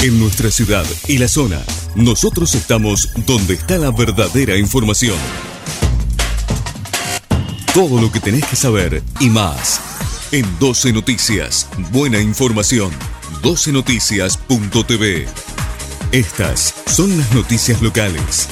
En nuestra ciudad y la zona, nosotros estamos donde está la verdadera información. Todo lo que tenés que saber y más. En 12 Noticias, buena información. 12noticias.tv. Estas son las noticias locales.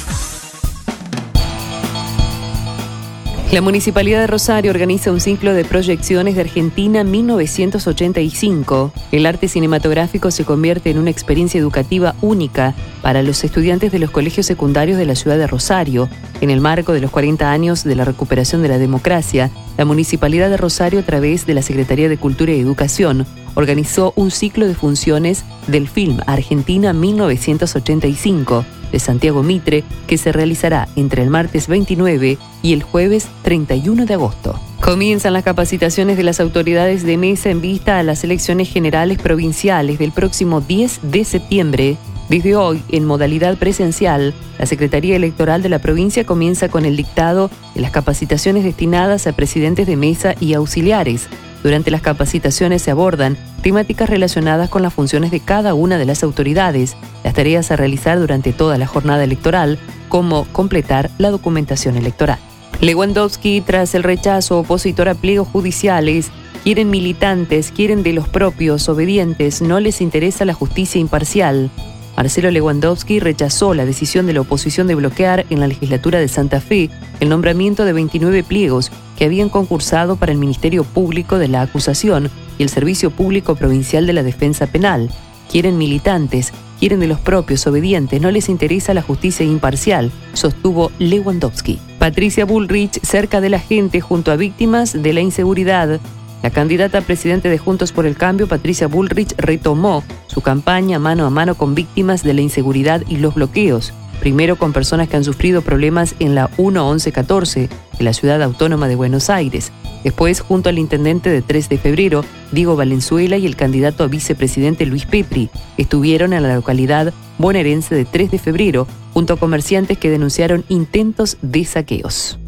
La Municipalidad de Rosario organiza un ciclo de proyecciones de Argentina 1985. El arte cinematográfico se convierte en una experiencia educativa única para los estudiantes de los colegios secundarios de la ciudad de Rosario. En el marco de los 40 años de la recuperación de la democracia, la Municipalidad de Rosario, a través de la Secretaría de Cultura y Educación, organizó un ciclo de funciones del film Argentina 1985 de Santiago Mitre que se realizará entre el martes 29 y el jueves 31 de agosto. Comienzan las capacitaciones de las autoridades de mesa en vista a las elecciones generales provinciales del próximo 10 de septiembre. Desde hoy, en modalidad presencial, la Secretaría Electoral de la provincia comienza con el dictado de las capacitaciones destinadas a presidentes de mesa y auxiliares, durante las capacitaciones se abordan temáticas relacionadas con las funciones de cada una de las autoridades, las tareas a realizar durante toda la jornada electoral, como completar la documentación electoral. Lewandowski, tras el rechazo opositor a pliegos judiciales, quieren militantes, quieren de los propios, obedientes, no les interesa la justicia imparcial. Marcelo Lewandowski rechazó la decisión de la oposición de bloquear en la legislatura de Santa Fe el nombramiento de 29 pliegos que habían concursado para el Ministerio Público de la Acusación y el Servicio Público Provincial de la Defensa Penal. Quieren militantes, quieren de los propios obedientes, no les interesa la justicia imparcial, sostuvo Lewandowski. Patricia Bullrich, cerca de la gente junto a víctimas de la inseguridad, la candidata a presidente de Juntos por el Cambio, Patricia Bullrich, retomó su campaña mano a mano con víctimas de la inseguridad y los bloqueos. Primero con personas que han sufrido problemas en la 1114 de la ciudad autónoma de Buenos Aires. Después, junto al intendente de 3 de febrero, Diego Valenzuela, y el candidato a vicepresidente Luis Petri, estuvieron en la localidad bonaerense de 3 de febrero, junto a comerciantes que denunciaron intentos de saqueos.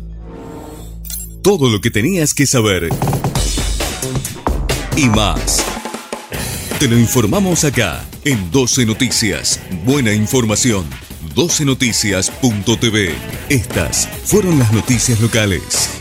Todo lo que tenías que saber y más. Te lo informamos acá en 12 Noticias. Buena información. 12noticias.tv. Estas fueron las noticias locales.